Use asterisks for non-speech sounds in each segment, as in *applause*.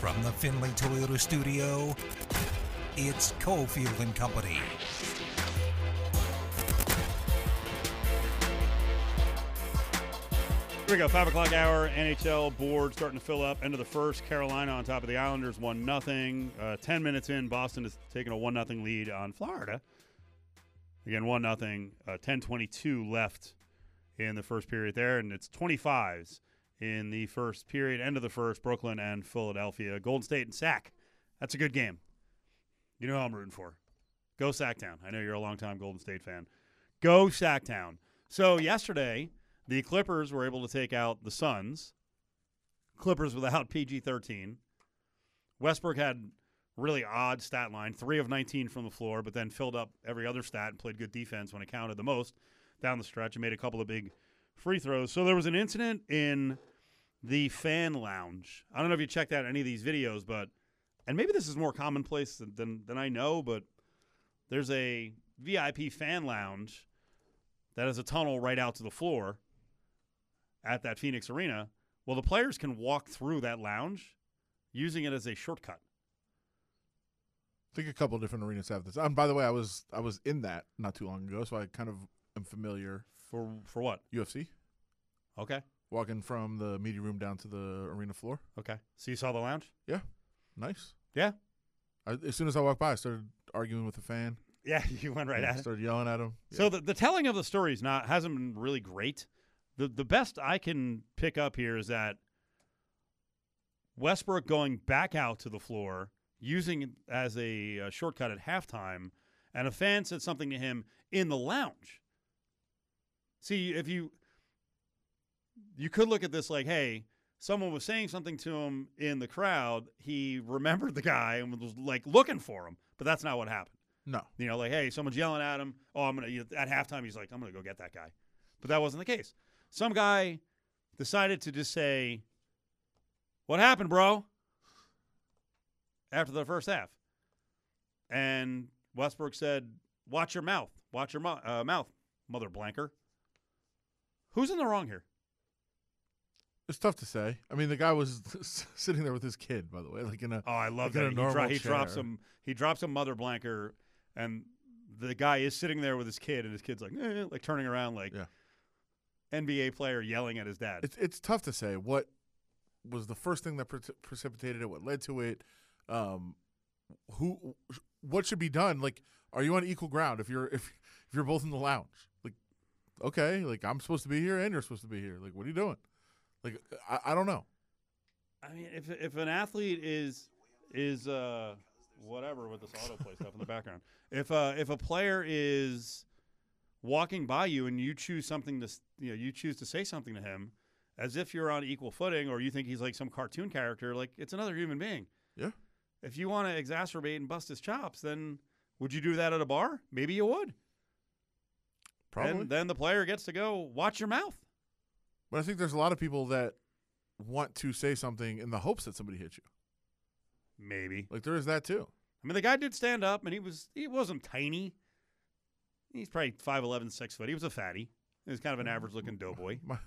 From the Findlay Toyota studio, it's Cofield and Company. Here we go. Five o'clock hour. NHL board starting to fill up. End of the first. Carolina on top of the Islanders. One nothing. Uh, Ten minutes in, Boston is taking a one nothing lead on Florida. Again, one nothing. Uh, Ten twenty two left in the first period there, and it's twenty fives in the first period. End of the first. Brooklyn and Philadelphia. Golden State and Sac. That's a good game. You know who I'm rooting for. Go Sactown. I know you're a longtime Golden State fan. Go Sactown. So yesterday, the Clippers were able to take out the Suns. Clippers without *laughs* PG 13. Westbrook had really odd stat line, three of 19 from the floor, but then filled up every other stat and played good defense when it counted the most down the stretch and made a couple of big free throws. So there was an incident in the fan lounge. I don't know if you checked out any of these videos, but and maybe this is more commonplace than, than, than I know, but there's a VIP fan lounge that has a tunnel right out to the floor at that Phoenix Arena. Well, the players can walk through that lounge using it as a shortcut. I think a couple of different arenas have this. And by the way, I was I was in that not too long ago, so I kind of am familiar. For for what? UFC Okay. Walking from the media room down to the arena floor. Okay. So you saw the lounge? Yeah. Nice. Yeah. I, as soon as I walked by, I started arguing with the fan. Yeah, *laughs* you went right Yeah, at it. Started yelling at him. So the, the telling of the story is not hasn't been really great. The the best I can pick up here is that Westbrook going back out to the floor, using it as a, uh shortcut at halftime, and a fan said something to him in the lounge. See, if you you could look at this like, hey, someone was saying something to him in the crowd. He remembered the guy and was like looking for him, but that's not what happened. no, You know, like, hey, someone's yelling at him. Oh, I'm gonna you know, at halftime. He's like, I'm gonna go get that guy, but that wasn't the case. Some guy decided to just say, "What happened, bro?" After the first half, and Westbrook said, "Watch your mouth. Watch your mo- uh, mouth, mother blanker." Who's in the wrong here? It's tough to say. I mean, the guy was *laughs* sitting there with his kid, by the way, like in a Oh, I love Like that. a He, dro- he drops some. He drops some mother blanker, and the guy is sitting there with his kid, and his kid's like, eh, like turning around, like Yeah. NBA player yelling at his dad. It's it's tough to say what was the first thing that pre- precipitated it, what led to it, um, who, what should be done. Like, are you on equal ground if you're *laughs* if if you're both in the lounge? Like, okay, like I'm supposed to be here and you're supposed to be here. Like, what are you doing? Like, I, I don't know. I mean, if if an athlete is is uh whatever with this autoplay stuff in the background, if uh if a player is walking by you and you choose something to you know you choose to say something to him as if you're on equal footing or you think he's like some cartoon character like it's another human being. Yeah. if you want to exacerbate and bust his chops then would you do that at a bar? Maybe you would. Probably, and then the player gets to go watch your mouth but I think there's a lot of people that want to say something in the hopes that somebody hits you. maybe Like, there is that too. I mean, the guy did stand up, and he was he wasn't tiny. He's probably 5'11", 6 foot. He was a fatty. He was kind of an average looking *laughs* doughboy. My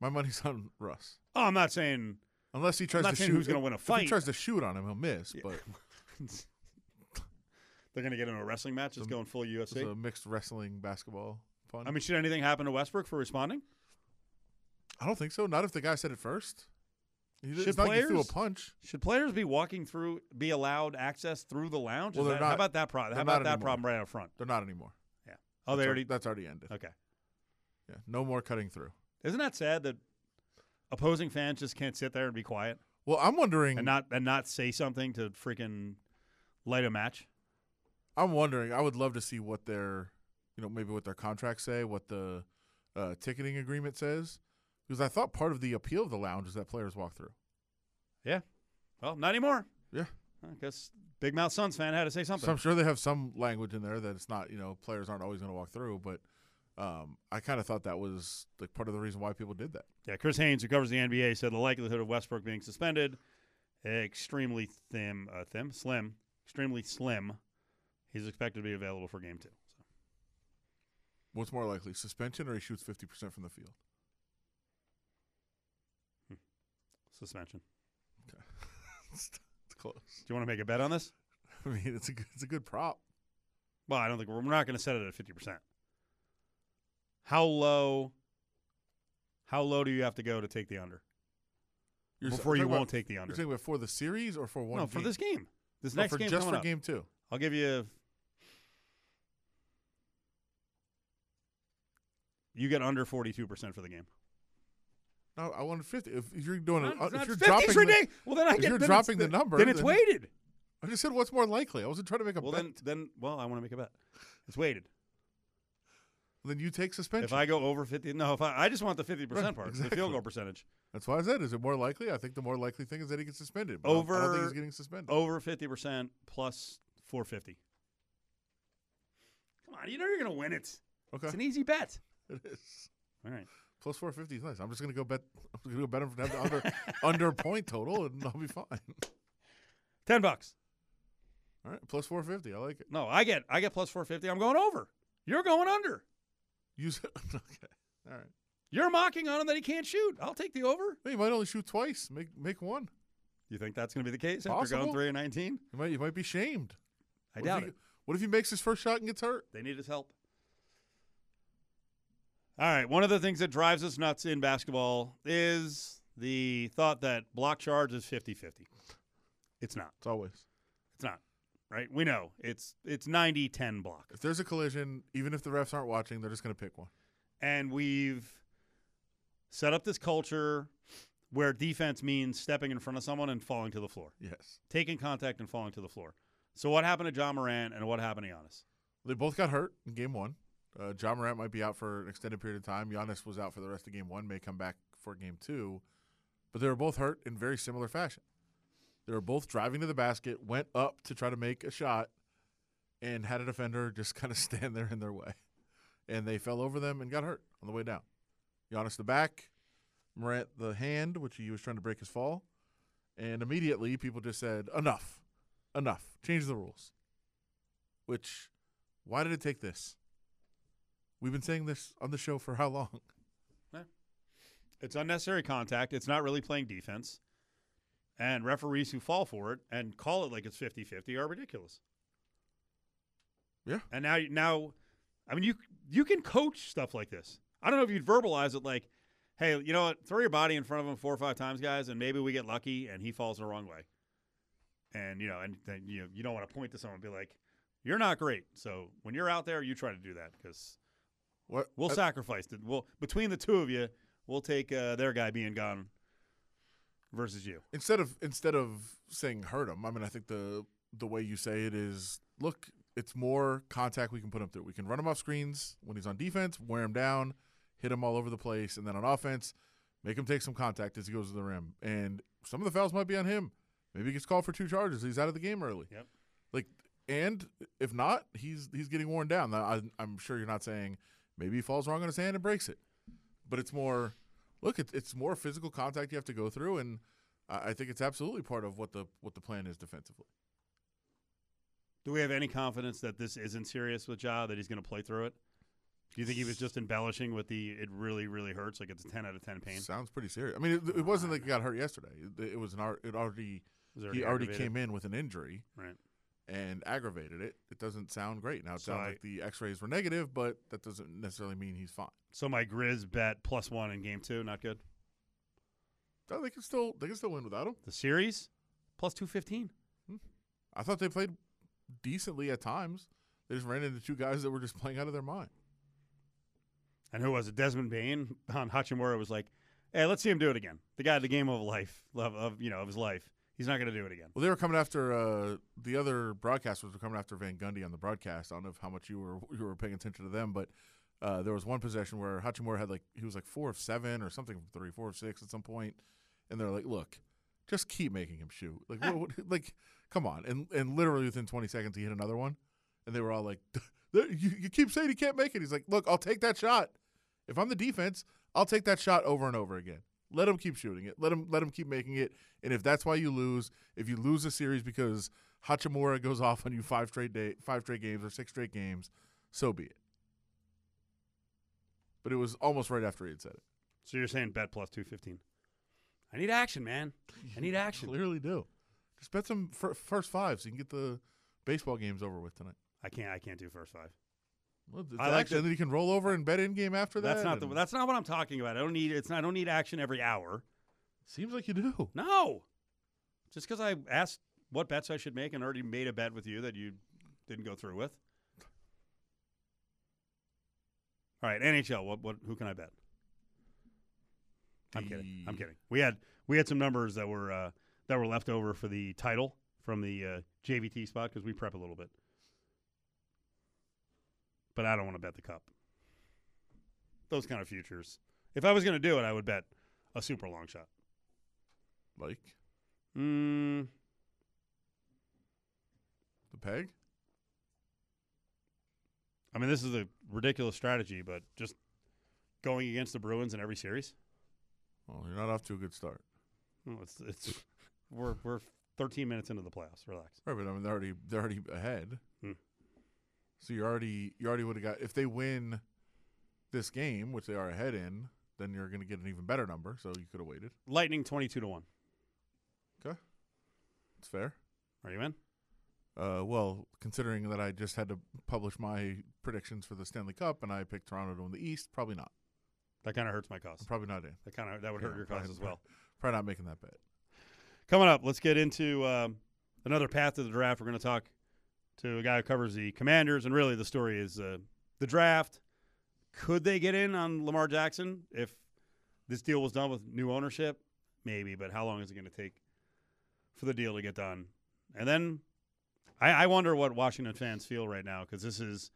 my money's on Russ. Oh, I'm not saying Unless he tries to shoot, who's gonna win a fight? If he tries to shoot on him, he'll miss. Yeah. But *laughs* they're going to get in a wrestling match. It's going full it's a mixed wrestling basketball fun. I mean, should anything happen to Westbrook for responding? I don't think so. Not if the guy said it first. He, Should not like a players- punch. Should players be walking through, be allowed access through the lounge? Well, they're that- how about that problem? How about that anymore. problem right out front? They're not anymore. Yeah. Oh, they That's al- already. that's already ended. Okay. Yeah, no more cutting through. Isn't that sad that opposing fans just can't sit there and be quiet Well, I'm wondering. and not and not say something to freaking light a match? I'm wondering. I would love to see what their, you know, maybe what their contracts say, what the uh, ticketing agreement says, because I thought part of the appeal of the lounge is that players walk through. Yeah. Well, not anymore. Yeah. I guess Big Mouth Suns fan had to say something. So I'm sure they have some language in there that it's not, you know, players aren't always going to walk through. But um, I kind of thought that was like part of the reason why people did that. yeah, Chris Haynes, who covers the NBA, said the likelihood of Westbrook being suspended extremely thin, uh, thin, slim, extremely slim. He's expected to be available for game two. So What's more likely, suspension or he shoots 50% from the field? Suspension. it's, *laughs* it's close. Do you want to make a bet on this? *laughs* I mean, it's a good, it's a good prop. Well, I don't think we're, we're not going to set it at fifty percent. How low? How low do you have to go to take the under You're before you won't about, take the You're under? talking about for the series or for one? No, for this game. This oh, No, next for game just for up. game two. I'll give you. You get under forty-two percent for the game. No, I wanted fifty. If you're doing it, if you're 50's dropping, the, well, then I if get you're then dropping it's, the number, Then it's then- weighted. I just said what's more likely. I wasn't trying to make a Well, bet. then, then, well, I want to make a bet. It's weighted. then you take suspension. If I go over fifty, no, if I, I just want the fifty percent Right, part, the field goal percentage. That's why I said, is it more likely? I think the more likely thing is that he gets suspended. But I don't- I don't think Over- he's getting suspended. Over fifty percent plus four fifty. Come on, you know you're gonna win it. okay, It's an easy bet. it is. All right. Plus four fifty is nice. I'm just gonna go bet. *laughs* I'm gonna go bet him for the under under point total, and I'll be fine. *laughs* Ten bucks. All right, plus four fifty. I like it. No, I get I get plus four fifty. I'm going over. You're going under. Use it. *laughs* okay. All right. You're mocking on him that he can't shoot. I'll take the over. He might only shoot twice. Make make one. You think that's going to be the case after going three and nineteen? You might you might be shamed. I What doubt he- it. What if he makes his first shot and gets hurt? They need his help. All right. One of the things that drives us nuts in basketball is the thought that block charge is 50 50. It's not. It's always. It's not. Right? We know it's it's 90 10 block. If there's a collision, even if the refs aren't watching, they're just gonna pick one. And we've set up this culture where defense means stepping in front of someone and falling to the floor, Yes. taking contact and falling to the floor. So what happened to Ja Morant and what happened to Giannis? They both got hurt in game one. Uh, Ja Morant might be out for an extended period of time. Giannis was out for the rest of game one, may come back for game two. But they were both hurt in very similar fashion. They were both driving to the basket, went up to try to make a shot, and had a defender just *laughs* kind of stand there in their way. And they fell over them and got hurt on the way down. Giannis the back, Morant the hand, which he was trying to break his fall. And immediately people just said, enough, enough, change the rules. Which, why did it take this? We've been saying this on the show for how long? It's unnecessary contact. It's not really playing defense. And referees who fall for it and call it like it's 50-50 are ridiculous. Yeah. And now now I mean you you can coach stuff like this. I don't know if you'd verbalize it like, "Hey, you know what? Throw your body in front of him four or five times, guys, and maybe we get lucky and he falls the wrong way." And you know, and then you you don't want to point to someone and be like, "You're not great." So, when you're out there, you try to do that cuz What We'll uh, sacrifice it. We'll between the two of you, we'll take uh, their guy being gone versus you. instead of instead of saying hurt him, I mean, I think the the way you say it is, look, it's more contact we can put him through. We can run him off screens when he's on defense, wear him down, hit him all over the place, and then on offense, make him take some contact as he goes to the rim. And some of the fouls might be on him. Maybe he gets called for two charges. He's out of the game early. Yep. Like, and if not, he's he's getting worn down. I, I'm sure you're not saying maybe he falls wrong on his hand and breaks it, but it's more. Look, it's it's more physical contact you have to go through, and I I think it's absolutely part of what the what the plan is defensively. Do we have any confidence that this isn't serious with Ja that he's going to play through it? Do you think he was just embellishing with the it really really hurts like it's a 10 out of 10 pain? Sounds pretty serious. I mean, it, it wasn't like he got hurt yesterday. It, it was an it already it he already aggravated? came in with an injury Right. And aggravated it. It doesn't sound great. Now it So sounds I- like the X-rays were negative, but that doesn't necessarily mean he's fine. So my Grizz bet plus 1 in game 2, not good. No, they can still they can still win without him. The series plus 215. Hmm. I thought they played decently at times. They just ran into two guys that were just *laughs* playing out of their mind. And who was it? Desmond Bane on *laughs* Hachimura was like, "Hey, let's see him do it again." The guy, the game of life, of, of you know, of his life. He's not going to do it again. Well, they were coming after uh, the other broadcasters were coming after Van Gundy on the broadcast. I don't know how much you were you were paying attention to them, but uh, there was one possession where Hachimura had like he was like four of seven or something three, four of six at some point, and they're like, "Look, just keep making him shoot." Like, what, what, *laughs* like, come on! And and literally within 20 seconds, he hit another one, and they were all like, *laughs* "You, you keep saying he can't make it." He's like, "Look, I'll take that shot. If I'm the defense, I'll take that shot over and over again." Let him keep shooting it. Let him let him keep making it. And if that's why you lose, if you lose a series because Hachimura goes *laughs* off on you five straight day, five straight games or six straight games, so be it. But it was almost right after he had said it. So you're saying bet plus 215. I need action, man. I need action. Clearly do. Just bet some fir- first five so you can get the baseball games over with tonight. I can't. I can't do first five. Well, it's I like action, and then you can roll over and bet in game after that. That's not the. That's not what I'm talking about. I don't need. It's not. I don't need action every hour. seems like you do. No. Just because I asked what bets I should make and already made a bet with you that you didn't go through with. All right, NHL. What? What? Who can I bet? I'm kidding. I'm kidding. We had we had some numbers that were uh, that were left over for the title from the uh, JVT spot because we prep a little bit. But I don't want to bet the cup. Those kind of futures. If I was going to do it, I would bet a super long shot. Like Mm, the peg. I mean, this is a ridiculous strategy, but just going against the Bruins in every series. Well, you're not off to a good start. Well, it's it's we're we're 13 minutes into the playoffs. Relax. Right, but I mean they're already they're already ahead. So you already you already would have got if they win this game, which they are ahead in, then you're going to get an even better number. So you could have waited. Lightning 22 to one. Okay, it's fair. Are you in? Uh, well, considering that I just had to publish my predictions for the Stanley Cup and I picked Toronto to win the East, probably not. That kind of hurts my cause. I'm probably not in. That kind of that would hurt your cause probably- as well. *laughs* Probably not making that bet. Coming up, let's get into um, another path to the draft. We're going to talk to a guy who covers the Commanders, and really the story is uh, the draft. Could they get in on Lamar Jackson if this deal was done with new ownership? Maybe, but how long is it going to take for the deal to get done? And then I, I wonder what Washington fans feel right now because this is,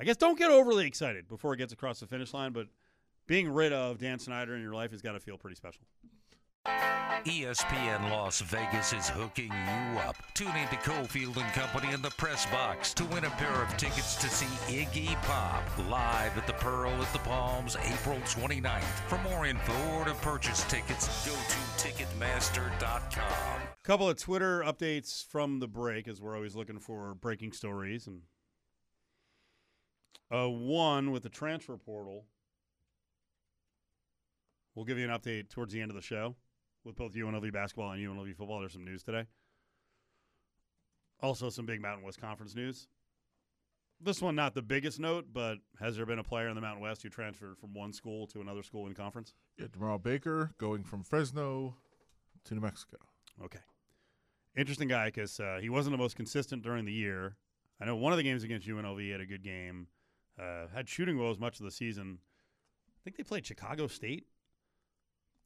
I guess, don't get overly excited before it gets across the finish line, but being rid of Dan Snyder in your life has got to feel pretty special. ESPN Las Vegas is hooking you up. Tune in to Cofield and Company in the press box to win a pair of tickets to see Iggy Pop live at the Pearl at the Palms April 29th. For more info or to purchase tickets, go to Ticketmaster.com. couple of Twitter updates from the break, as we're always looking for breaking stories, and uh, one with the transfer portal. We'll give you an update towards the end of the show with both UNLV basketball and UNLV football. There's some news today. Also, some big Mountain West Conference news. This one, not the biggest note, but has there been a player in the Mountain West who transferred from one school to another school in conference? Yeah, Jemarl Baker going from Fresno to New Mexico. Okay. Interesting guy because uh, he wasn't the most consistent during the year. I know one of the games against UNLV he had a good game. Uh, had shooting woes much of the season. I think they played Chicago State.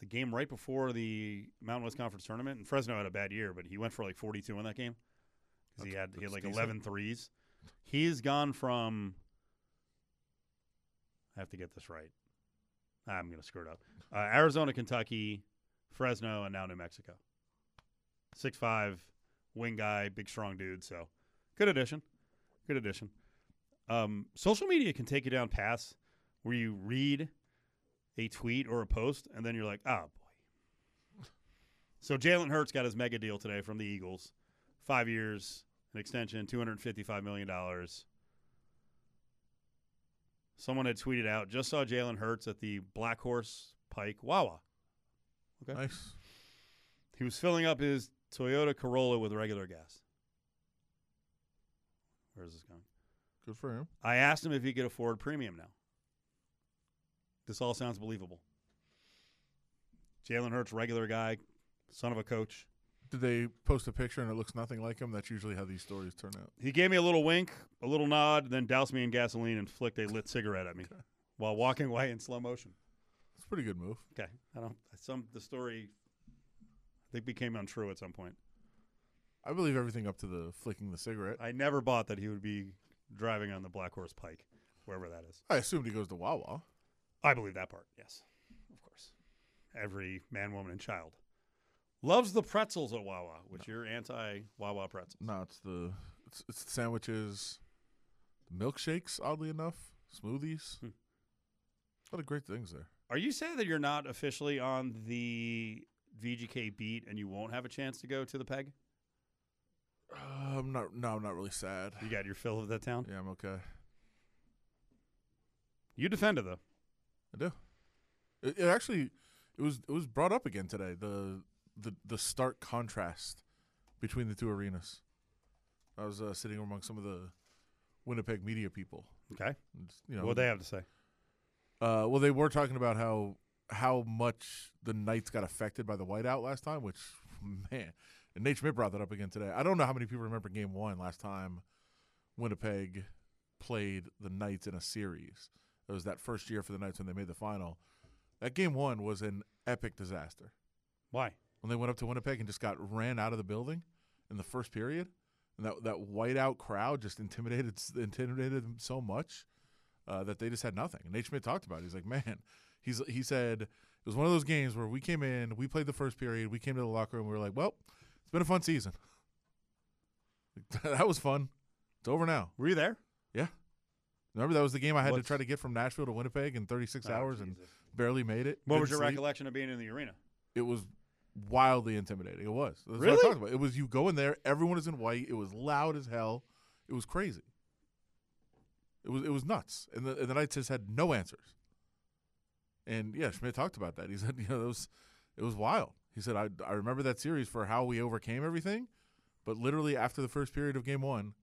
The game right before the Mountain West Conference tournament, and Fresno had a bad year, but he went for like 42 in that game because he had he had like decent. 11 threes. He's gone from. I have to get this right. I'm going to screw it up. Uh, Arizona, Kentucky, Fresno, and now New Mexico. Six five, wing guy, big strong dude. So good addition. Good addition. Um, social media can take you down paths where you read a tweet or a post and then you're like, oh boy. So Jalen Hurts got his mega deal today from the Eagles. Five years, an extension, two hundred fifty-five million dollars. Someone had tweeted out, just saw Jalen Hurts at the Black Horse Pike Wawa. Okay. Nice. He was filling up his Toyota Corolla with regular gas. Where is this going? Good for him. I asked him if he could afford premium now. This all sounds believable. Jalen Hurts, regular guy, son of a coach. Did they post a picture and it looks nothing like him? That's usually how these stories turn out. He gave me a little wink, a little nod, then doused me in gasoline and flicked a lit cigarette at me *laughs* Okay. while walking away in slow motion. It's a pretty good move. Okay, I don't. Some the story, I think, became untrue at some point. I believe everything up to the flicking the cigarette. I never bought that he would be driving on the Black Horse Pike, wherever that is. I assumed he goes to Wawa. I believe that part. Yes, of course. Every man, woman, and child loves the pretzels at Wawa, which you're anti Wawa pretzels. No, it's the it's, it's the sandwiches, the milkshakes. Oddly enough, smoothies. Hmm. A lot of great things there. Are you saying that you're not officially on the VGK beat and you won't have a chance to go to the peg? Uh, I'm not. No, I'm not really sad. You got your fill of that town. Yeah, I'm okay. You defended though. I do. It, it actually, it was it was brought up again today. The the the stark contrast between the two arenas. I was uh, sitting among some of the Winnipeg media people. Okay. You know, What they have to say? Uh, well, they were talking about how how much the Knights got affected by the whiteout last time, which *laughs* man, and Nate Schmidt brought that up again today. I don't know how many people remember Game One last time Winnipeg played the Knights in a series. It was that first year for the Knights when they made the final. That Game One was an epic disaster Why? when they went up to Winnipeg and just got ran out of the building in the first period, and that that whiteout crowd just intimidated intimidated them so much uh, that they just had nothing. And Nate Schmidt talked about it. He's like, man, he's he said it was one of those games where we came in, we played the first period, we came to the locker room, we were like, well, it's been a fun season. *laughs* that was fun. It's over now. Were you there? Remember that was the game I had What's- to try to get from Nashville to Winnipeg in 36 Oh, hours and barely made it. What was your sleep recollection of being in the arena? it was wildly intimidating. It was. That's what Really? It was you go in there, everyone is in white. It was loud as hell. It was crazy. It was it was nuts. And the, and the Knights just had no answers. And yeah, Schmidt talked about that. He said, *laughs* you know, it was it was wild. He said, I I remember that series for how we overcame everything, but literally after the first period of game one,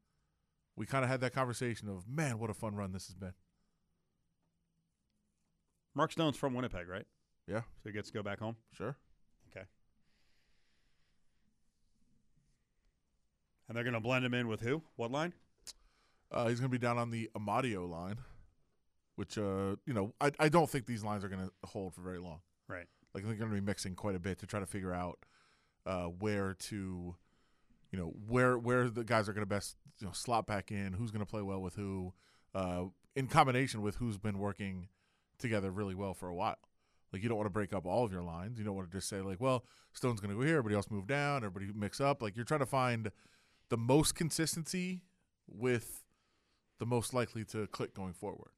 we kind of had that conversation of, man, what a fun run this has been. Mark Stone's from Winnipeg, right? Yeah, So he gets to go back home. sure. Okay. And they're going to blend him in with who? What line? Uh, he's going to be down on the Amadio line, which uh, you know I I don't think these lines are going to hold for very long. Right. Like they're going to be mixing quite a bit to try to figure out uh, where to, you know, where where the guys are going to best you know slot back in, who's going to play well with who, uh, in combination with who's been working together really well for a while. Like you don't want to break up all of your lines. You don't want to just say like, well, Stone's going to go here, everybody else move down, everybody mix up. Like you're trying to find the most consistency with the most likely to click going forward.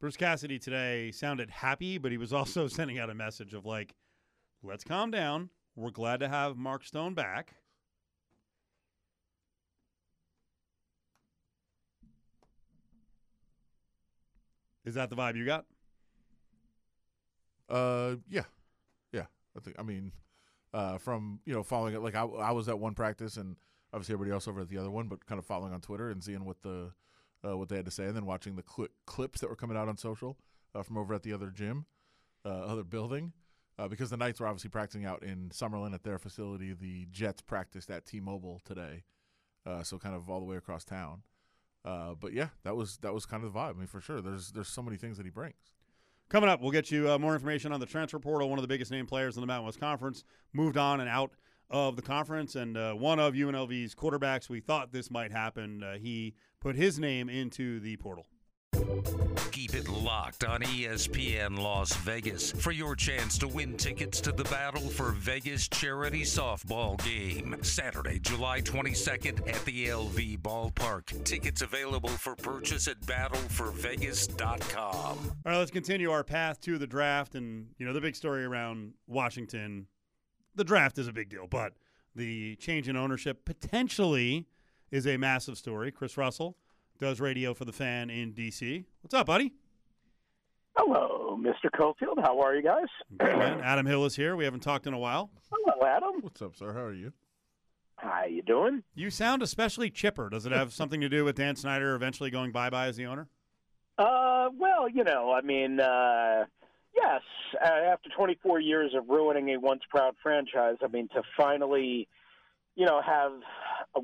Bruce Cassidy today sounded happy, but he was also *laughs* sending out a message of like, let's calm down. We're glad to have Mark Stone back. Is that the vibe you got? Uh, yeah, yeah. I think. I mean, uh, from you know following it, like I, I was at one practice, and obviously everybody else over at the other one, but kind of following on Twitter and seeing what the uh, what they had to say, and then watching the cli clips that were coming out on social uh, from over at the other gym, uh, other building, uh, because the Knights were obviously practicing out in Summerlin at their facility. The Jets practiced at T-Mobile today, uh, so kind of all the way across town. Uh, but yeah, that was that was kind of the vibe. I mean, for sure, there's there's so many things that he brings. Coming up, we'll get you uh, more information on the transfer portal. One of the biggest name players in the Mountain West Conference moved on and out of the conference, and uh, one of UNLV's quarterbacks. We thought this might happen. Uh, he put his name into the portal. Keep it locked on ESPN Las Vegas for your chance to win tickets to the Battle for Vegas charity softball game. Saturday, July 22nd at the LV Ballpark. Tickets available for purchase at battleforvegas.com. All right, let's continue our path to the draft. And, you know, the big story around Washington the draft is a big deal, but the change in ownership potentially is a massive story. Chris Russell does radio for the fan in D.C. What's up, buddy? Hello, Mr. Cofield. How are you guys? Good, man. Adam Hill is here. We haven't talked in a while. Hello, Adam. What's up, sir? How are you? How you doing? You sound especially chipper. Does it have *laughs* something to do with Dan Snyder eventually going bye bye as the owner? Uh, well, you know, I mean, uh, yes. Uh, after 24 years of ruining a once proud franchise, I mean, to finally, you know, have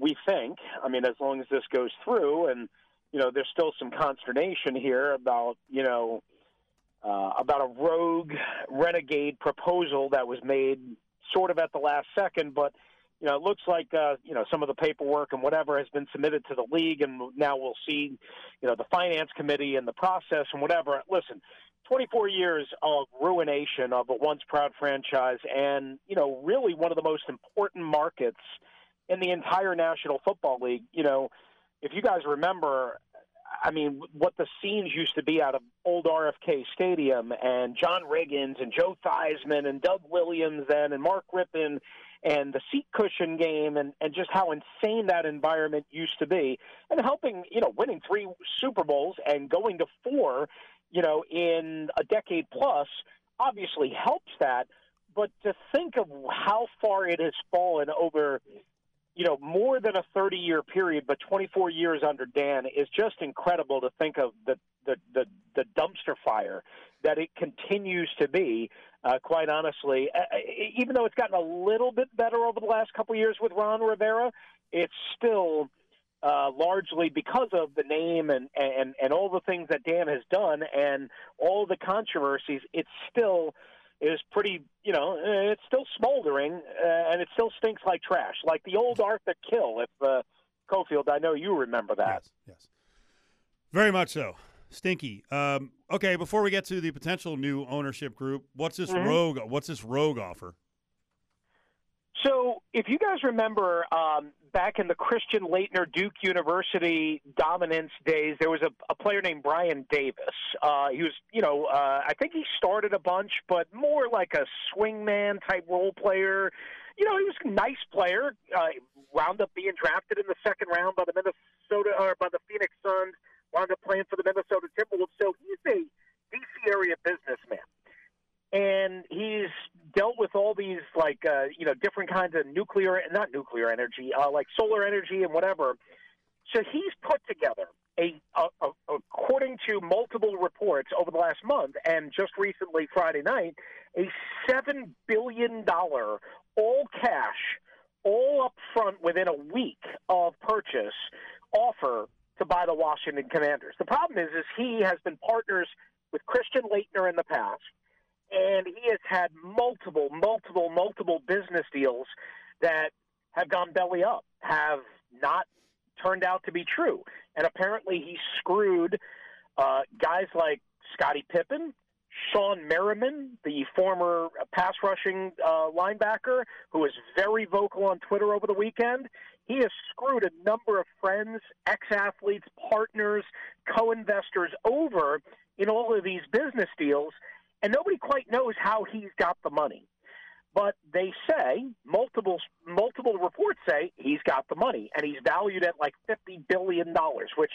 we think, I mean, as long as this goes through, and you know, there's still some consternation here about, you know, uh, about a rogue renegade proposal that was made sort of at the last second, but you know, it looks like uh, you know some of the paperwork and whatever has been submitted to the league, and now we'll see, you know, the finance committee and the process and whatever. Listen, 24 years of ruination of a once proud franchise, and you know, really one of the most important markets in the entire National Football League. You know, if you guys remember, I mean, what the scenes used to be out of old RFK Stadium, and John Riggins and Joe Theismann and Doug Williams then, and Mark Rypien and the seat cushion game and, and just how insane that environment used to be and helping, you know, winning three Super Bowls and going to four, you know, in a decade plus obviously helps that. but to think of how far it has fallen over, you know, more than a 30 year period, but 24 years under Dan is just incredible to think of the the the, the dumpster fire that it continues to be. Uh, quite honestly, uh, even though it's gotten a little bit better over the last couple of years with Ron Rivera, it's still uh, largely because of the name and, and, and all the things that Dan has done and all the controversies, it's still is pretty, you know, it's still smoldering uh, and it still stinks like trash, like the old Arthur Kill. If uh, Cofield, I know you remember that. Yes, yes. Very much so. Stinky. Um, okay, before we get to the potential new ownership group, what's this Mhm. rogue? What's this rogue offer? So, if you guys remember um, back in the Christian Laettner Duke University dominance days, there was a, a player named Brian Davis. Uh, he was, you know, uh, I think he started a bunch, but more like a swingman type role player. You know, he was a nice player. Uh, wound up being drafted in the second round by the Minnesota or by the Phoenix Suns. Wound up playing for the Minnesota Timberwolves. So he's a DC area businessman and he's dealt with all these like uh, you know different kinds of nuclear not nuclear energy uh, like solar energy and whatever. So he's put together a, a, a according to multiple reports over the last month and just recently friday night a seven billion dollar all cash all up front within a week of purchase offer to buy the washington commanders. The problem is is he has been partners with christian laettner in the past and he has had multiple, multiple, multiple business deals that have gone belly up, have not turned out to be true. And apparently, he screwed uh, guys like Scottie Pippen, Shawne Merriman, the former pass rushing uh, linebacker, who was very vocal on Twitter over the weekend. He has screwed a number of friends, ex athletes, partners, co investors over in all of these business deals and nobody quite knows how he's got the money. But they say multiple multiple reports say he's got the money, and he's valued at like fifty billion dollars, which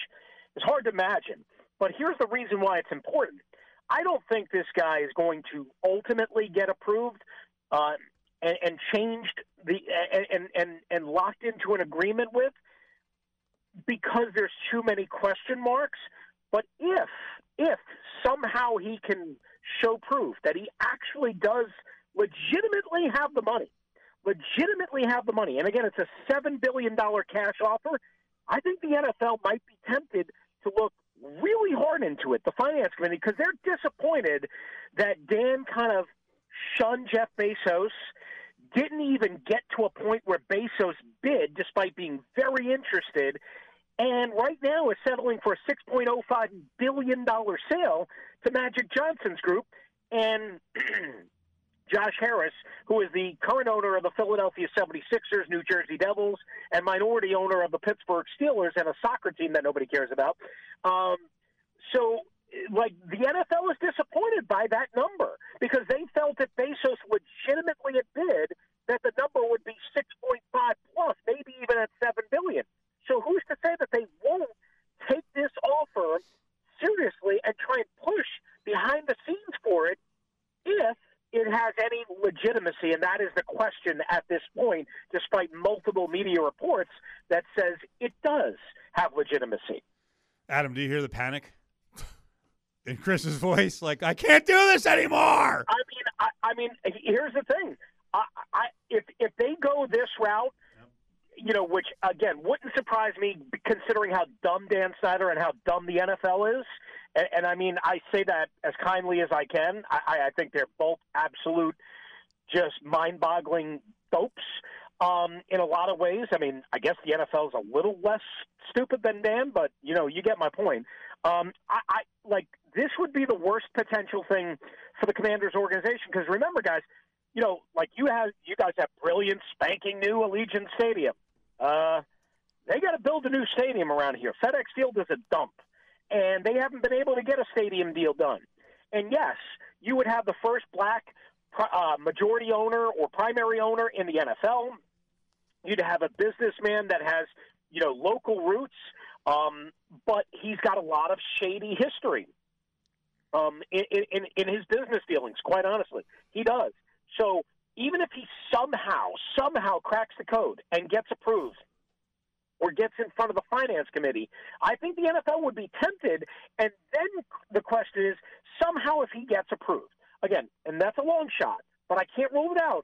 is hard to imagine. But here's the reason why it's important. I don't think this guy is going to ultimately get approved uh, and, and changed the and, and and locked into an agreement with because there's too many question marks. But if if somehow he can show proof that he actually does legitimately have the money, legitimately have the money, and again, it's a seven billion dollar cash offer. I think the NFL might be tempted to look really hard into it, the finance committee, because they're disappointed that Dan kind of shunned Jeff Bezos, didn't even get to a point where Bezos bid, despite being very interested, and right now is settling for a $6.05 billion sale to Magic Johnson's group. And *clears throat* Josh Harris, who is the current owner of the Philadelphia 76ers, New Jersey Devils, and minority owner of the Pittsburgh Steelers and a soccer team that nobody cares about. Um, so, like, the NFL is disappointed by that number because they felt if Bezos legitimately had bid that the number would be 6.5 plus, maybe even at 7 billion. So who's to say that they won't take this offer seriously and try and push behind the scenes for it if it has any legitimacy? And that is the question at this point, despite multiple media reports that says it does have legitimacy. Adam, do you hear the panic *laughs* in Chris's voice? Like, I can't do this anymore. I mean, I, I mean, here's the thing. I, I, if if they go this route, you know, which again wouldn't surprise me considering how dumb Dan Snyder and how dumb the NFL is. And, and I mean, I say that as kindly as I can. I, I think they're both absolute, just mind-boggling dopes. Um, in a lot of ways, I mean, I guess the NFL is a little less stupid than Dan, but you know, you get my point. Um, I, I like this would be the worst potential thing for the Commanders organization because remember, guys, you know, like you have, you guys have brilliant, spanking new Allegiant Stadium. Uh, they got to build a new stadium around here. FedEx Field is a dump, and they haven't been able to get a stadium deal done. And yes, you would have the first black uh, majority owner or primary owner in the NFL. You'd have a businessman that has, you know, local roots, um, but he's got a lot of shady history um, in, in, in his business dealings. Quite honestly, he does. So even if he somehow, somehow cracks the code and gets approved or gets in front of the finance committee, I think the NFL would be tempted. And then the question is somehow if he gets approved, again, and that's a long shot, but I can't rule it out.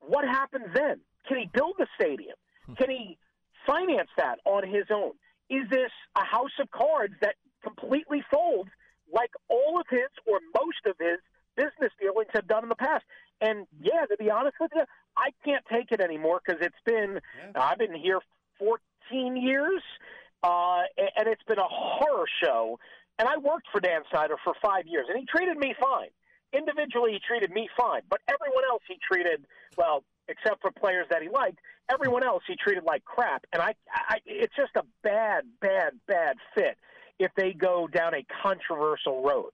What happens then? Can he build the stadium? Hmm. Can he finance that on his own? Is this a house of cards that completely folds like all of his or most of his business dealings have done in the past? And yeah, to be honest with you, I can't take it anymore because it's been I've been here 14 years, uh, and it's been a horror show. And I worked for Dan Snyder for five years, and he treated me fine. Individually, he treated me fine, but everyone else he treated well, except for players that he liked. Everyone else he treated like crap, and I, I it's just a bad, bad, bad fit if they go down a controversial road.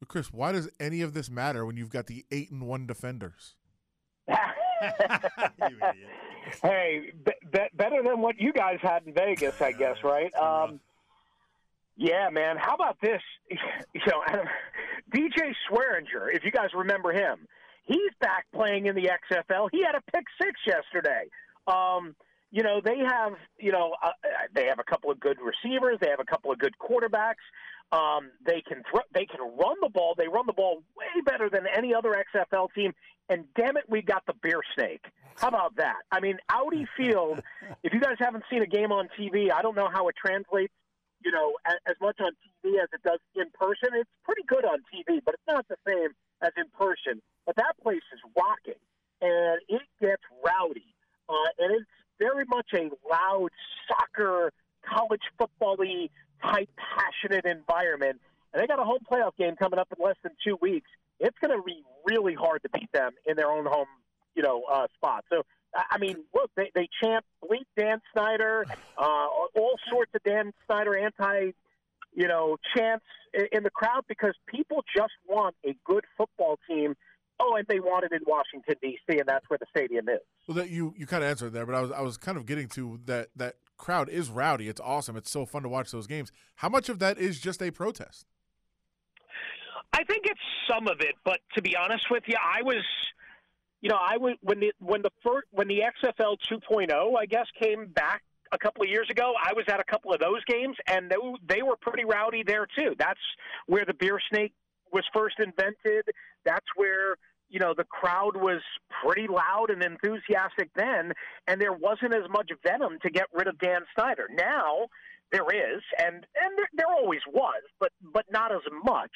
But Chris, why does any of this matter when you've got the eight and one defenders? *laughs* Hey, be- be- better than what you guys had in Vegas, I guess, *laughs* right? Um, yeah, man. How about this? *laughs* You know, DJ Swearinger, if you guys remember him, he's back playing in the XFL. He had a pick six yesterday. Um, you know, they have, you know, uh, they have a couple of good receivers. They have a couple of good quarterbacks. Um, they can throw, they can run the ball. They run the ball way better than any other XFL team. And damn it, we got the beer snake. How about that? I mean, Audi *laughs* Field. if you guys haven't seen a game on TV, I don't know how it translates. You know, as, as much on TV as it does in person. It's pretty good on TV, but it's not the same as in person. But that place is rocking, and it gets rowdy, uh, and it's very much a loud soccer, college football-y type passionate environment. And they got a home playoff game coming up in less than two weeks. It's going to be really hard to beat them in their own home, you know, uh, spot. So, I mean, look, they, they chant bleep Dan Snyder, *laughs* uh, all sorts of Dan Snyder anti, you know, chants in, in the crowd because people just want a good football team. Oh, and they want it in Washington D.C., and that's where the stadium is. Well, that you you kind of answered there, but I was I was kind of getting to that that crowd is rowdy. It's awesome. It's so fun to watch those games. How much of that is just a protest? I think it's some of it, but to be honest with you, I was, you know, I was when the when the first when the XFL 2.0, I guess, came back a couple of years ago. I was at a couple of those games, and they, they were pretty rowdy there too. That's where the beer snake was first invented. That's where you know the crowd was pretty loud and enthusiastic then, and there wasn't as much venom to get rid of Dan Snyder. Now there is, and and there, there always was, but but not as much.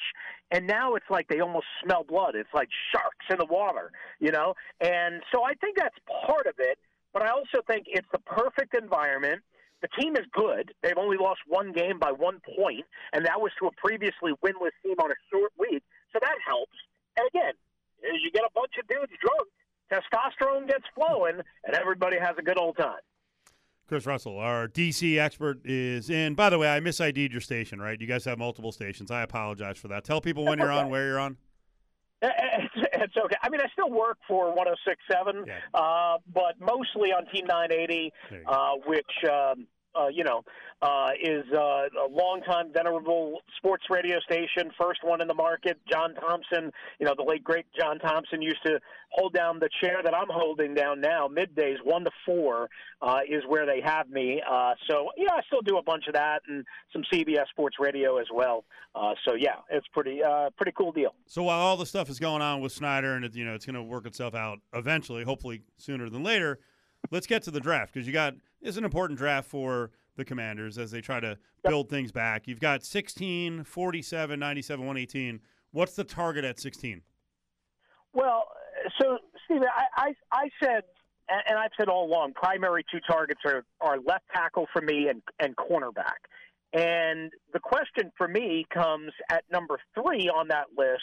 And now it's like they almost smell blood. It's like sharks in the water, you know. And so I think that's part of it. But I also think it's the perfect environment. The team is good. They've only lost one game by one point, and that was to a previously winless team on a short week. So that helps. And again, as you get a bunch of dudes drunk, testosterone gets flowing, and everybody has a good old time. Chris Russell, our DC expert, is in. By the way, I misid'd your station, right? You guys have multiple stations. I apologize for that. Tell people when you're on, where you're on. *laughs* It's, it's okay. I mean, I still work for 106.7, Yeah. uh, but mostly on Team 980, There you go. uh, which, um, uh, you know, uh, is uh, a longtime venerable sports radio station, first one in the market. John Thompson, you know, the late, great John Thompson used to hold down the chair that I'm holding down now. Middays, 1 to 4, uh, is where they have me. Uh, so, yeah, I still do a bunch of that and some CBS sports radio as well. Uh, so, yeah, it's pretty, uh, pretty cool deal. So while all the stuff is going on with Snyder, and it, you know it's going to work itself out eventually, hopefully sooner than later, let's get to the draft because you got it's an important draft for the Commanders as they try to build things back. You've got 16, 47, 97, 118. What's the target at 16? Well, so Steve, I, I, I said, and and I've said all along, primary two targets are, are left tackle for me and, and cornerback. And the question for me comes at number three on that list.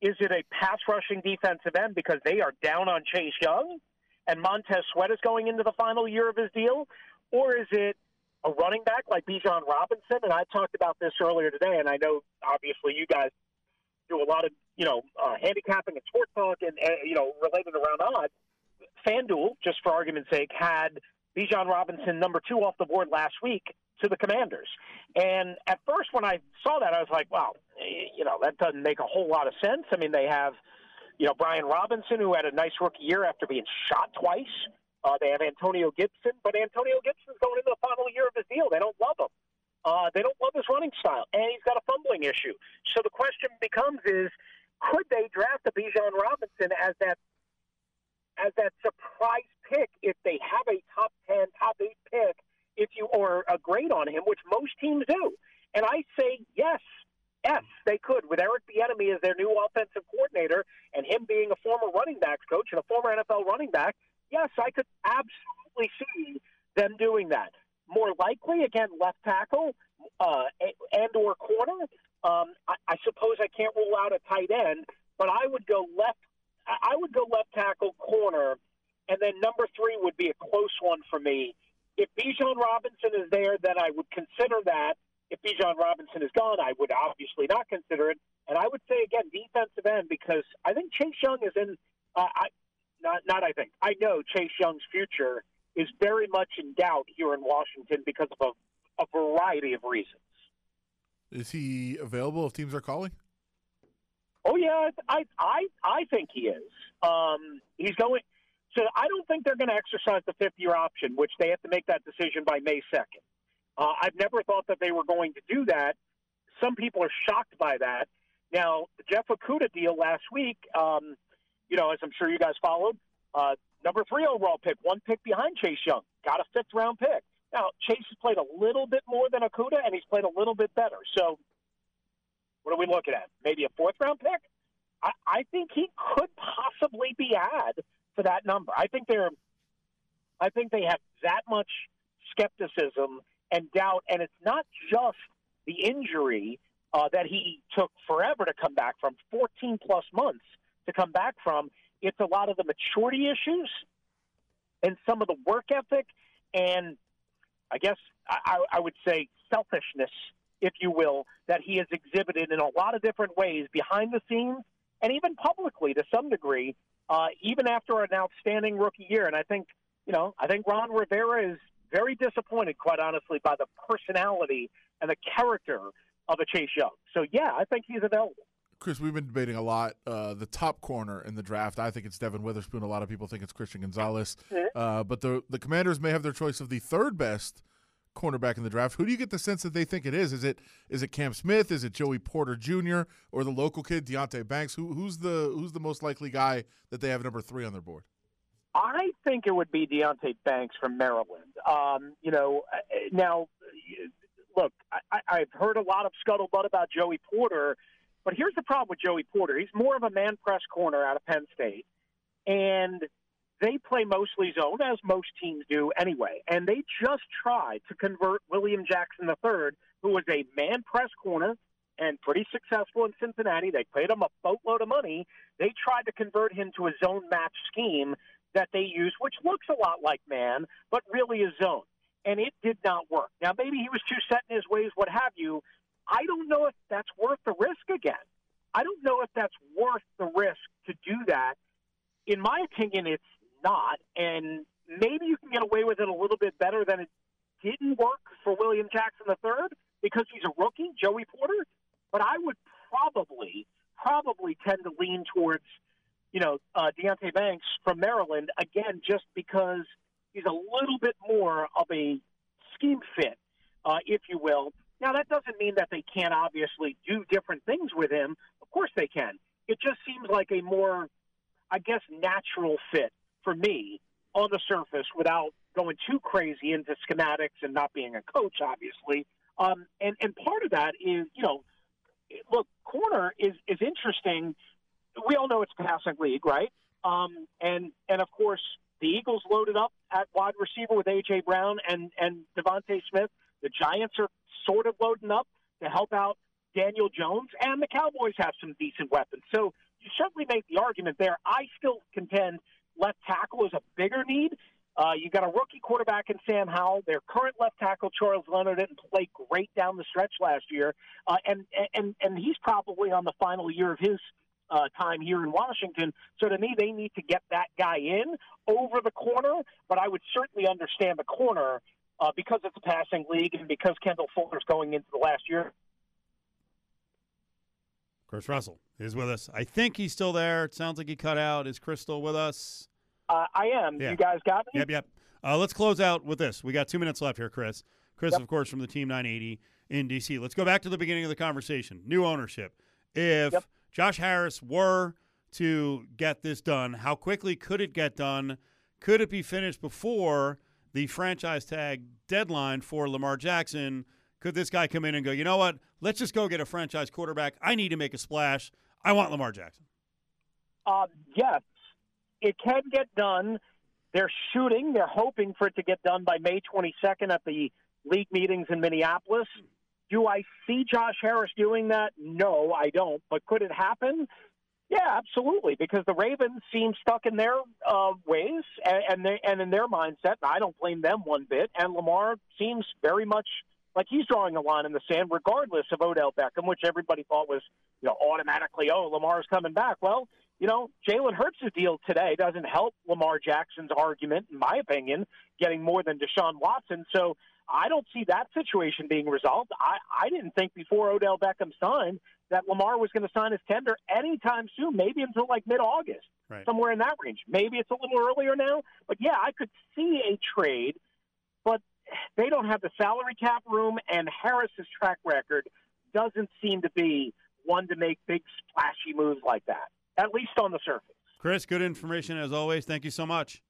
Is it a pass rushing defensive end because they are down on Chase Young and Montez Sweat is going into the final year of his deal? Or is it a running back like Bijan Robinson? And I talked about this earlier today, and I know obviously you guys do a lot of you know uh, handicapping and sports talk and uh, you know related around odds. FanDuel, just for argument's sake, had Bijan Robinson number two off the board last week to the Commanders. And at first, when I saw that, I was like, "Wow, you know that doesn't make a whole lot of sense." I mean, they have you know, Brian Robinson, who had a nice rookie year after being shot twice. Uh, they have Antonio Gibson, but Antonio Gibson's going into the final year of his deal. They don't love him. Uh, they don't love his running style, and he's got a fumbling issue. So the question becomes: Is could they draft a Bijan Robinson as that as that surprise pick if they have a top ten, top eight pick, if you or a grade on him, which most teams do? And I say yes, yes, they could with Eric Bieniemy as their new offensive coordinator and him being a former running backs coach and a former NFL running back. Yes, I could absolutely see them doing that. More likely, again, left tackle uh, and or corner. Um, I, I suppose I can't rule out a tight end, but I would go left. I would go left tackle, corner, and then number three would be a close one for me. If Bijan Robinson is there, then I would consider that. If Bijan Robinson is gone, I would obviously not consider it. And I would say again, defensive end, because I think Chase Young is in. Uh, I not not I think I know Chase Young's future is very much in doubt here in Washington because of a, a variety of reasons. Is he available if teams are calling? Oh yeah, I I I think he is. Um, he's going. So I don't think they're going to exercise the fifth year option, which they have to make that decision by May second. Uh, I've never thought that they were going to do that. Some people are shocked by that. Now, the Jeff Okudah deal last week, um, you know, as I'm sure you guys followed, uh, number three overall pick, one pick behind Chase Young, got a fifth round pick. Now, Chase has played a little bit more than Okudah, and he's played a little bit better. So, what are we looking at? Maybe a fourth round pick? I, I think he could possibly be had for that number. I think they're, I think they have that much skepticism and doubt, and it's not just the injury uh, that he took forever to come back from, 14 plus months to come back from. It's a lot of the maturity issues and some of the work ethic, and I guess I, I would say selfishness, if you will, that he has exhibited in a lot of different ways behind the scenes and even publicly to some degree, uh, even after an outstanding rookie year. And I think, you know, I think Ron Rivera is very disappointed, quite honestly, by the personality and the character of a Chase Young. So, yeah, I think he's available. Chris, we've been debating a lot uh, the top corner in the draft. I think it's Devon Witherspoon. A lot of people think it's Christian Gonzalez. *laughs* Uh, but the the Commanders may have their choice of the third best cornerback in the draft. Who do you get the sense that they think it is? Is it is it Cam Smith? Is it Joey Porter Jr. or the local kid Deonte Banks? Who, who's the who's the most likely guy that they have number three on their board? I think it would be Deonte Banks from Maryland. Um, you know, now look, I, I've heard a lot of scuttlebutt about Joey Porter, but here's the problem with Joey Porter. He's more of a man press corner out of Penn State, and they play mostly zone, as most teams do anyway. And they just tried to convert William Jackson III, who was a man press corner and pretty successful in Cincinnati. They paid him a boatload of money. They tried to convert him to a zone match scheme that they use, which looks a lot like man, but really is zone. And it did not work. Now, maybe he was too set in his ways, what have you. I don't know if that's worth the risk again. I don't know if that's worth the risk to do that. In my opinion, it's not. And maybe you can get away with it a little bit better than it didn't work for William Jackson III because he's a rookie, Joey Porter. But I would probably, probably tend to lean towards, you know, uh, Deonte Banks from Maryland again, just because he's a little bit more of a scheme fit, uh, if you will. Now that doesn't mean that they can't obviously do different things with him. Of course they can. It just seems like a more, I guess, natural fit for me on the surface without going too crazy into schematics and not being a coach, obviously. Um, and and part of that is, you know, look, corner is is interesting. We all know it's passing league, right? Um, and and of course, the Eagles loaded up at wide receiver with AJ Brown and and DeVonta Smith. The Giants are sort of loading up to help out Daniel Jones, and the Cowboys have some decent weapons. So you certainly make the argument there. I still contend left tackle is a bigger need. Uh, you got a rookie quarterback in Sam Howell. Their current left tackle Charles Leno didn't play great down the stretch last year, uh, and and and he's probably on the final year of his uh, time here in Washington. So to me, they need to get that guy in over the corner. But I would certainly understand the corner uh, because it's a passing league and because Kendall Fuller's going into the last year. Chris Russell is with us. I think he's still there. It sounds like he cut out. Is Chris still with us? Uh, I am. Yeah. You guys got me? Yep, yep. Uh, let's close out with this. We got two minutes left here, Chris. Chris, Yep. of course, from the Team 980 in DC. Let's go back to the beginning of the conversation. New ownership. If Yep. Josh Harris were to get this done, how quickly could it get done? Could it be finished before the franchise tag deadline for Lamar Jackson? Could this guy come in and go, you know what? Let's just go get a franchise quarterback. I need to make a splash. I want Lamar Jackson. Uh, yes, it can get done. They're shooting. They're hoping for it to get done by May 22nd at the league meetings in Minneapolis. Do I see Josh Harris doing that? No, I don't. But could it happen? Yeah, absolutely. Because the Ravens seem stuck in their uh, ways and and, they, and in their mindset. And I don't blame them one bit. And Lamar seems very much like he's drawing a line in the sand, regardless of Odell Beckham, which everybody thought was, you know, automatically, oh, Lamar's coming back. Well, you know, Jalen Hurts' deal today doesn't help Lamar Jackson's argument, in my opinion, getting more than Deshaun Watson. So I don't see that situation being resolved. I, I didn't think before Odell Beckham signed that Lamar was going to sign his tender anytime soon, maybe until like mid August, Right. somewhere in that range. Maybe it's a little earlier now, but yeah, I could see a trade, but they don't have the salary cap room, and Harris's track record doesn't seem to be one to make big splashy moves like that, at least on the surface. Chris, good information as always. Thank you so much.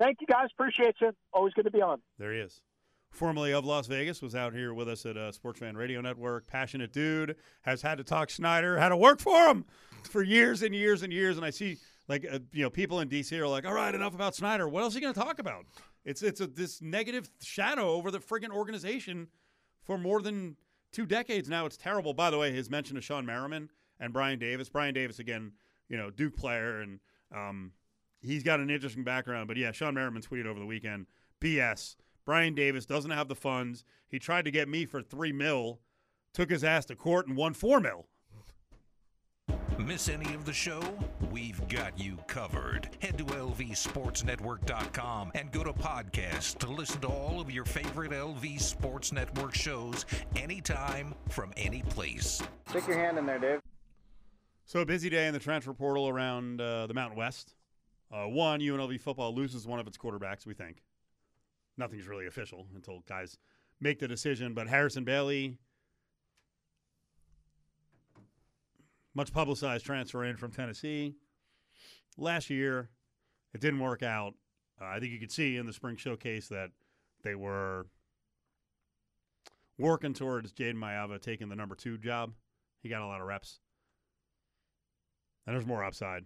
Thank you guys. Appreciate you. Always good to be on. There he is. Formerly of Las Vegas, was out here with us at uh, Sports Fan Radio Network. Passionate dude, has had to talk Snyder, had to work for him for years and years and years. And I see, like, uh, you know, people in DC are like, "All right, enough about Snyder. What else are you going to talk about?" It's it's a, this negative shadow over the friggin' organization for more than two decades now. It's terrible. By the way, his mention of Shawne Merriman and Brian Davis. Brian Davis again, you know, Duke player, and um, he's got an interesting background. But yeah, Shawne Merriman tweeted over the weekend, BS. Brian Davis doesn't have the funds. He tried to get me for three mil, took his ass to court and won four mil. Miss any of the show? We've got you covered. Head to lvsportsnetwork.com and go to podcast to listen to all of your favorite LV Sports Network shows anytime from any place. Stick your hand in there, Dave. So a busy day in the transfer portal around uh, the Mountain West. Uh, one, UNLV football loses one of its quarterbacks. We think nothing's really official until guys make the decision. But Harrison Bailey, much publicized transfer in from Tennessee last year, it didn't work out. Uh, I think you could see in the spring showcase that they were working towards Jayden Maiava taking the number two job. He got a lot of reps. And there's more upside.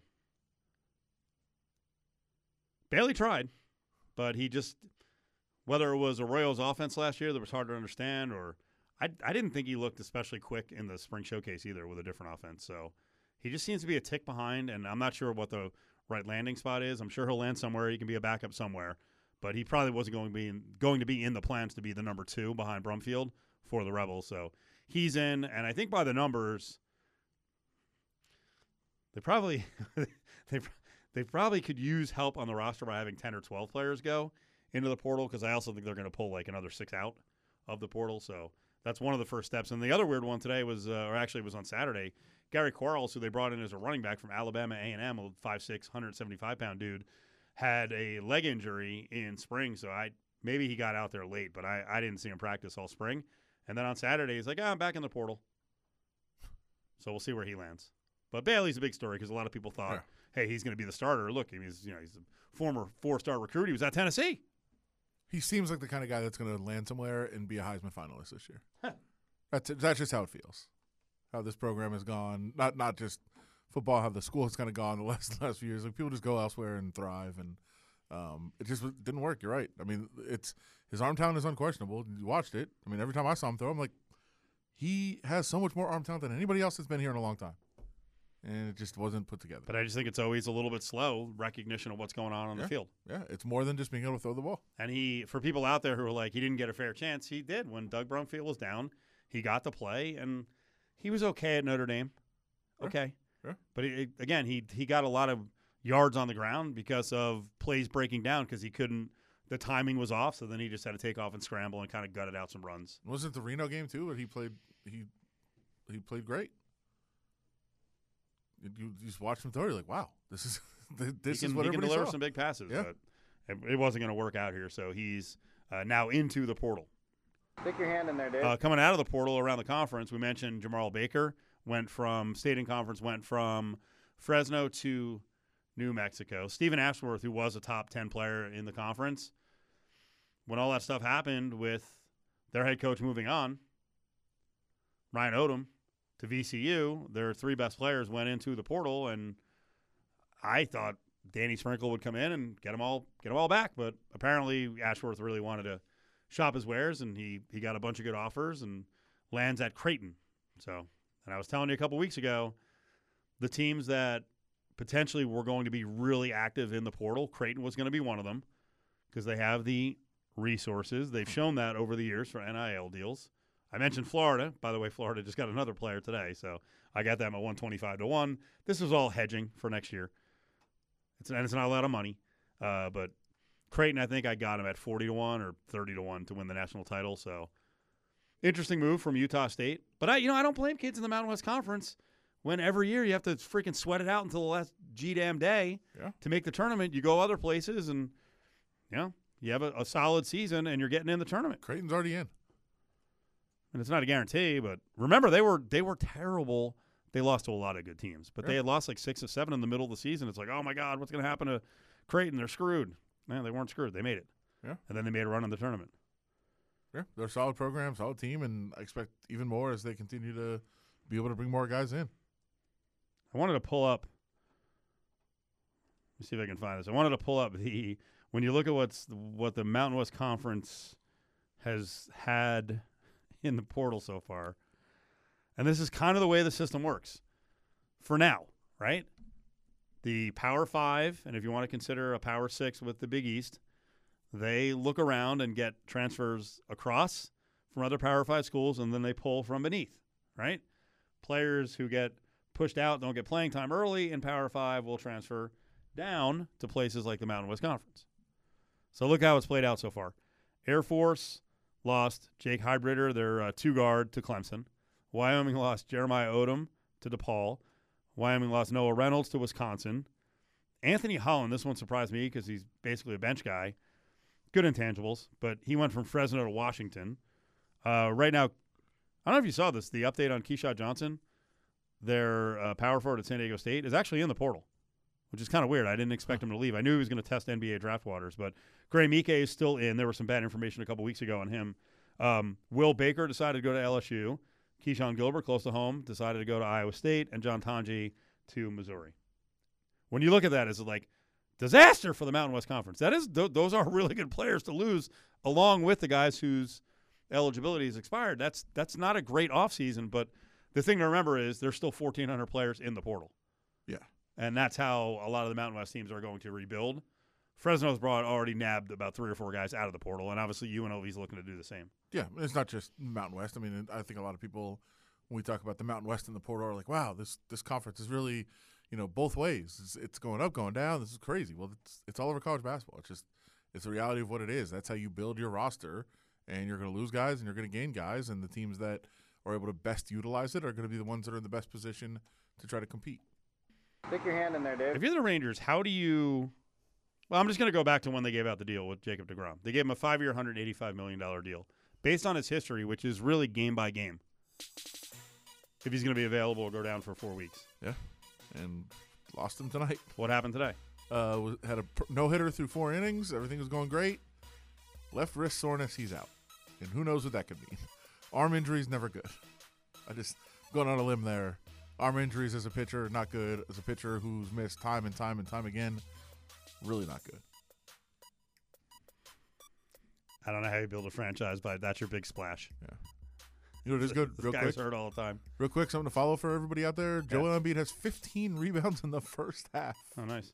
Bailey tried, but he just whether it was Arroyo's offense last year that was hard to understand, or I I didn't think he looked especially quick in the spring showcase either with a different offense. So he just seems to be a tick behind, and I'm not sure what the right landing spot is. I'm sure he'll land somewhere. He can be a backup somewhere, but he probably wasn't going to be in, going to be in the plans to be the number two behind Brumfield for the Rebels. So he's in, and I think by the numbers, they probably *laughs* they they probably could use help on the roster by having 10 or 12 players go into the portal because I also think they're going to pull like another six out of the portal. So that's one of the first steps. And the other weird one today was, uh, or actually it was on Saturday, Gary Quarles, who they brought in as a running back from Alabama A&M, a 5'6", 175 pound dude, had a leg injury in spring. So I maybe he got out there late, but I, I didn't see him practice all spring. And then on Saturday, he's like, oh, I'm back in the portal. So we'll see where he lands. But Bailey's a big story because a lot of people thought, hey, he's going to be the starter. Look, he's you know he's a former four-star recruit. He was at Tennessee. He seems like the kind of guy that's going to land somewhere and be a Heisman finalist this year. That's that's just how it feels. How this program has gone. Not not just football. How the school has kind of gone the *laughs* last last few years. Like people just go elsewhere and thrive, and um, it just didn't work. You're right. I mean, it's his arm talent is unquestionable. You watched it. I mean, every time I saw him throw, I'm like, he has so much more arm talent than anybody else that's been here in a long time, and it just wasn't put together. But I just think it's always a little bit slow recognition of what's going on on Yeah. the field. yeah, it's more than just being able to throw the ball. And he, for people out there who are like, he didn't get a fair chance, he did. When Doug Brumfield was down, he got to play, and he was okay at Notre Dame. Okay. Yeah. But he, again, he he got a lot of yards on the ground because of plays breaking down because he couldn't. The timing was off, so then he just had to take off and scramble and kind of gutted out some runs. Was it the Reno game too? But he played he he played great. You, you just watch him throw. You're like, wow, this is *laughs* this he is what he can deliver saw. some big passes, Yeah. but it, it wasn't going to work out here. So he's uh, now into the portal. Stick your hand in there, Dave. Uh, coming out of the portal around the conference, we mentioned Jemarl Baker went from state and conference went from Fresno to New Mexico. Steven Ashworth, who was a top ten player in the conference, when all that stuff happened with their head coach moving on, Ryan Odom to VCU, their three best players went into the portal, and I thought Danny Sprinkle would come in and get them all get them all back, but apparently Ashworth really wanted to shop his wares, and he he got a bunch of good offers and lands at Creighton. So, and I was telling you a couple weeks ago, the teams that potentially were going to be really active in the portal, Creighton was going to be one of them because they have the resources. They've shown that over the years for NIL deals. I mentioned Florida. By the way, Florida just got another player today, so I got them at 125 to 1. This was all hedging for next year. It's, and it's not a lot of money, uh, but Creighton, I think I got him at 40 to 1 or 30 to 1 to win the national title. So interesting move from Utah State. But I, you know, I don't blame kids in the Mountain West Conference when every year you have to freaking sweat it out until the last G damn day Yeah. to make the tournament. You go other places and, you know, you have a, a solid season and you're getting in the tournament. Creighton's already in. And it's not a guarantee, but remember they were they were terrible. They lost to a lot of good teams, but they had lost like six or seven in the middle of the season. It's like, oh my god, what's going to happen to Creighton? They're screwed. Man, they weren't screwed. They made it. Yeah. and then they made a run in the tournament. Yeah, they're a solid program, solid team, and I expect even more as they continue to be able to bring more guys in. I wanted to pull up. Let me see if I can find this. I wanted to pull up the when you look at what's what the Mountain West Conference has had *laughs* in the portal so far, and this is kind of the way the system works for now, right? The Power Five, and if you want to consider a Power Six with the Big East, they look around and get transfers across from other Power Five schools, and then they pull from beneath, right? Players who get pushed out, don't get playing time early in Power Five, will transfer down to places like the Mountain West Conference. So look how it's played out so far. Air Force lost Jake Heidbreder, their uh, two guard, to Clemson. Wyoming lost Jeremiah Oden to DePaul. Wyoming lost Noah Reynolds to Wisconsin. Anthony Holland, this one surprised me because he's basically a bench guy. Good intangibles, but he went from Fresno to Washington. Uh, right now, I don't know if you saw this. The update on Keshad Johnson, their uh, power forward at San Diego State, is actually in the portal, which is kind of weird. I didn't expect him to leave. I knew he was going to test NBA draft waters, but Graham Ike is still in. There was some bad information a couple weeks ago on him. Um, Will Baker decided to go to LSU. Keshon Gilbert, close to home, decided to go to Iowa State, and John Tonje to Missouri. When you look at that, it's like disaster for the Mountain West Conference. That is, th- those are *laughs* really good players to lose, along with the guys whose eligibility is expired. That's that's not a great offseason, but the thing to remember is there's still 1,400 players in the portal. And that's how a lot of the Mountain West teams are going to rebuild. Fresno's brought already nabbed about three or four guys out of the portal, and obviously UNLV is looking to do the same. Yeah, it's not just Mountain West. I mean, I think a lot of people when we talk about the Mountain West and the portal are like, "Wow, this this conference is really, you know, both ways. It's, it's going up, going down. This is crazy." Well, it's it's all over college basketball. It's just it's the reality of what it is. That's how you build your roster, and you're going to lose guys and you're going to gain guys, and the teams that are able to best utilize it are going to be the ones that are in the best position to try to compete. Stick your hand in there, Dave. If you're the Rangers, how do you? Well, I'm just going to go back to when they gave out the deal with Jacob Degrom. They gave him a five-year, 185 million dollar deal, based on his history, which is really game by game. If he's going to be available or go down for four weeks, Yeah, and lost him tonight. what happened today? Uh, was, had a no hitter through four innings. Everything was going great. Left wrist soreness, he's out, and who knows what that could mean. *laughs* Arm injuries never good. I just going on a limb there. Arm injuries as a pitcher not good. As a pitcher who's missed time and time and time again, really not good. I don't know how you build a franchise, but that's your big splash. Yeah. You know what is good? Real guy's quick, hurt all the time. real quick, something to follow for everybody out there. Joel Embiid has 15 *laughs* rebounds in the first half. Oh, nice.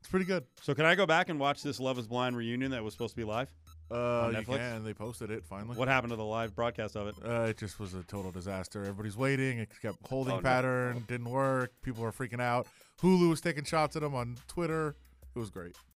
It's pretty good. So, can I go back and watch this Love Is Blind reunion that was supposed to be live? Uh, On you Netflix? can. They posted it finally. What happened to the live broadcast of it? Uh, it just was a total disaster. Everybody's waiting. It kept holding Oh, no. pattern. Didn't work. People were freaking out. Hulu was taking shots at them on Twitter. It was great.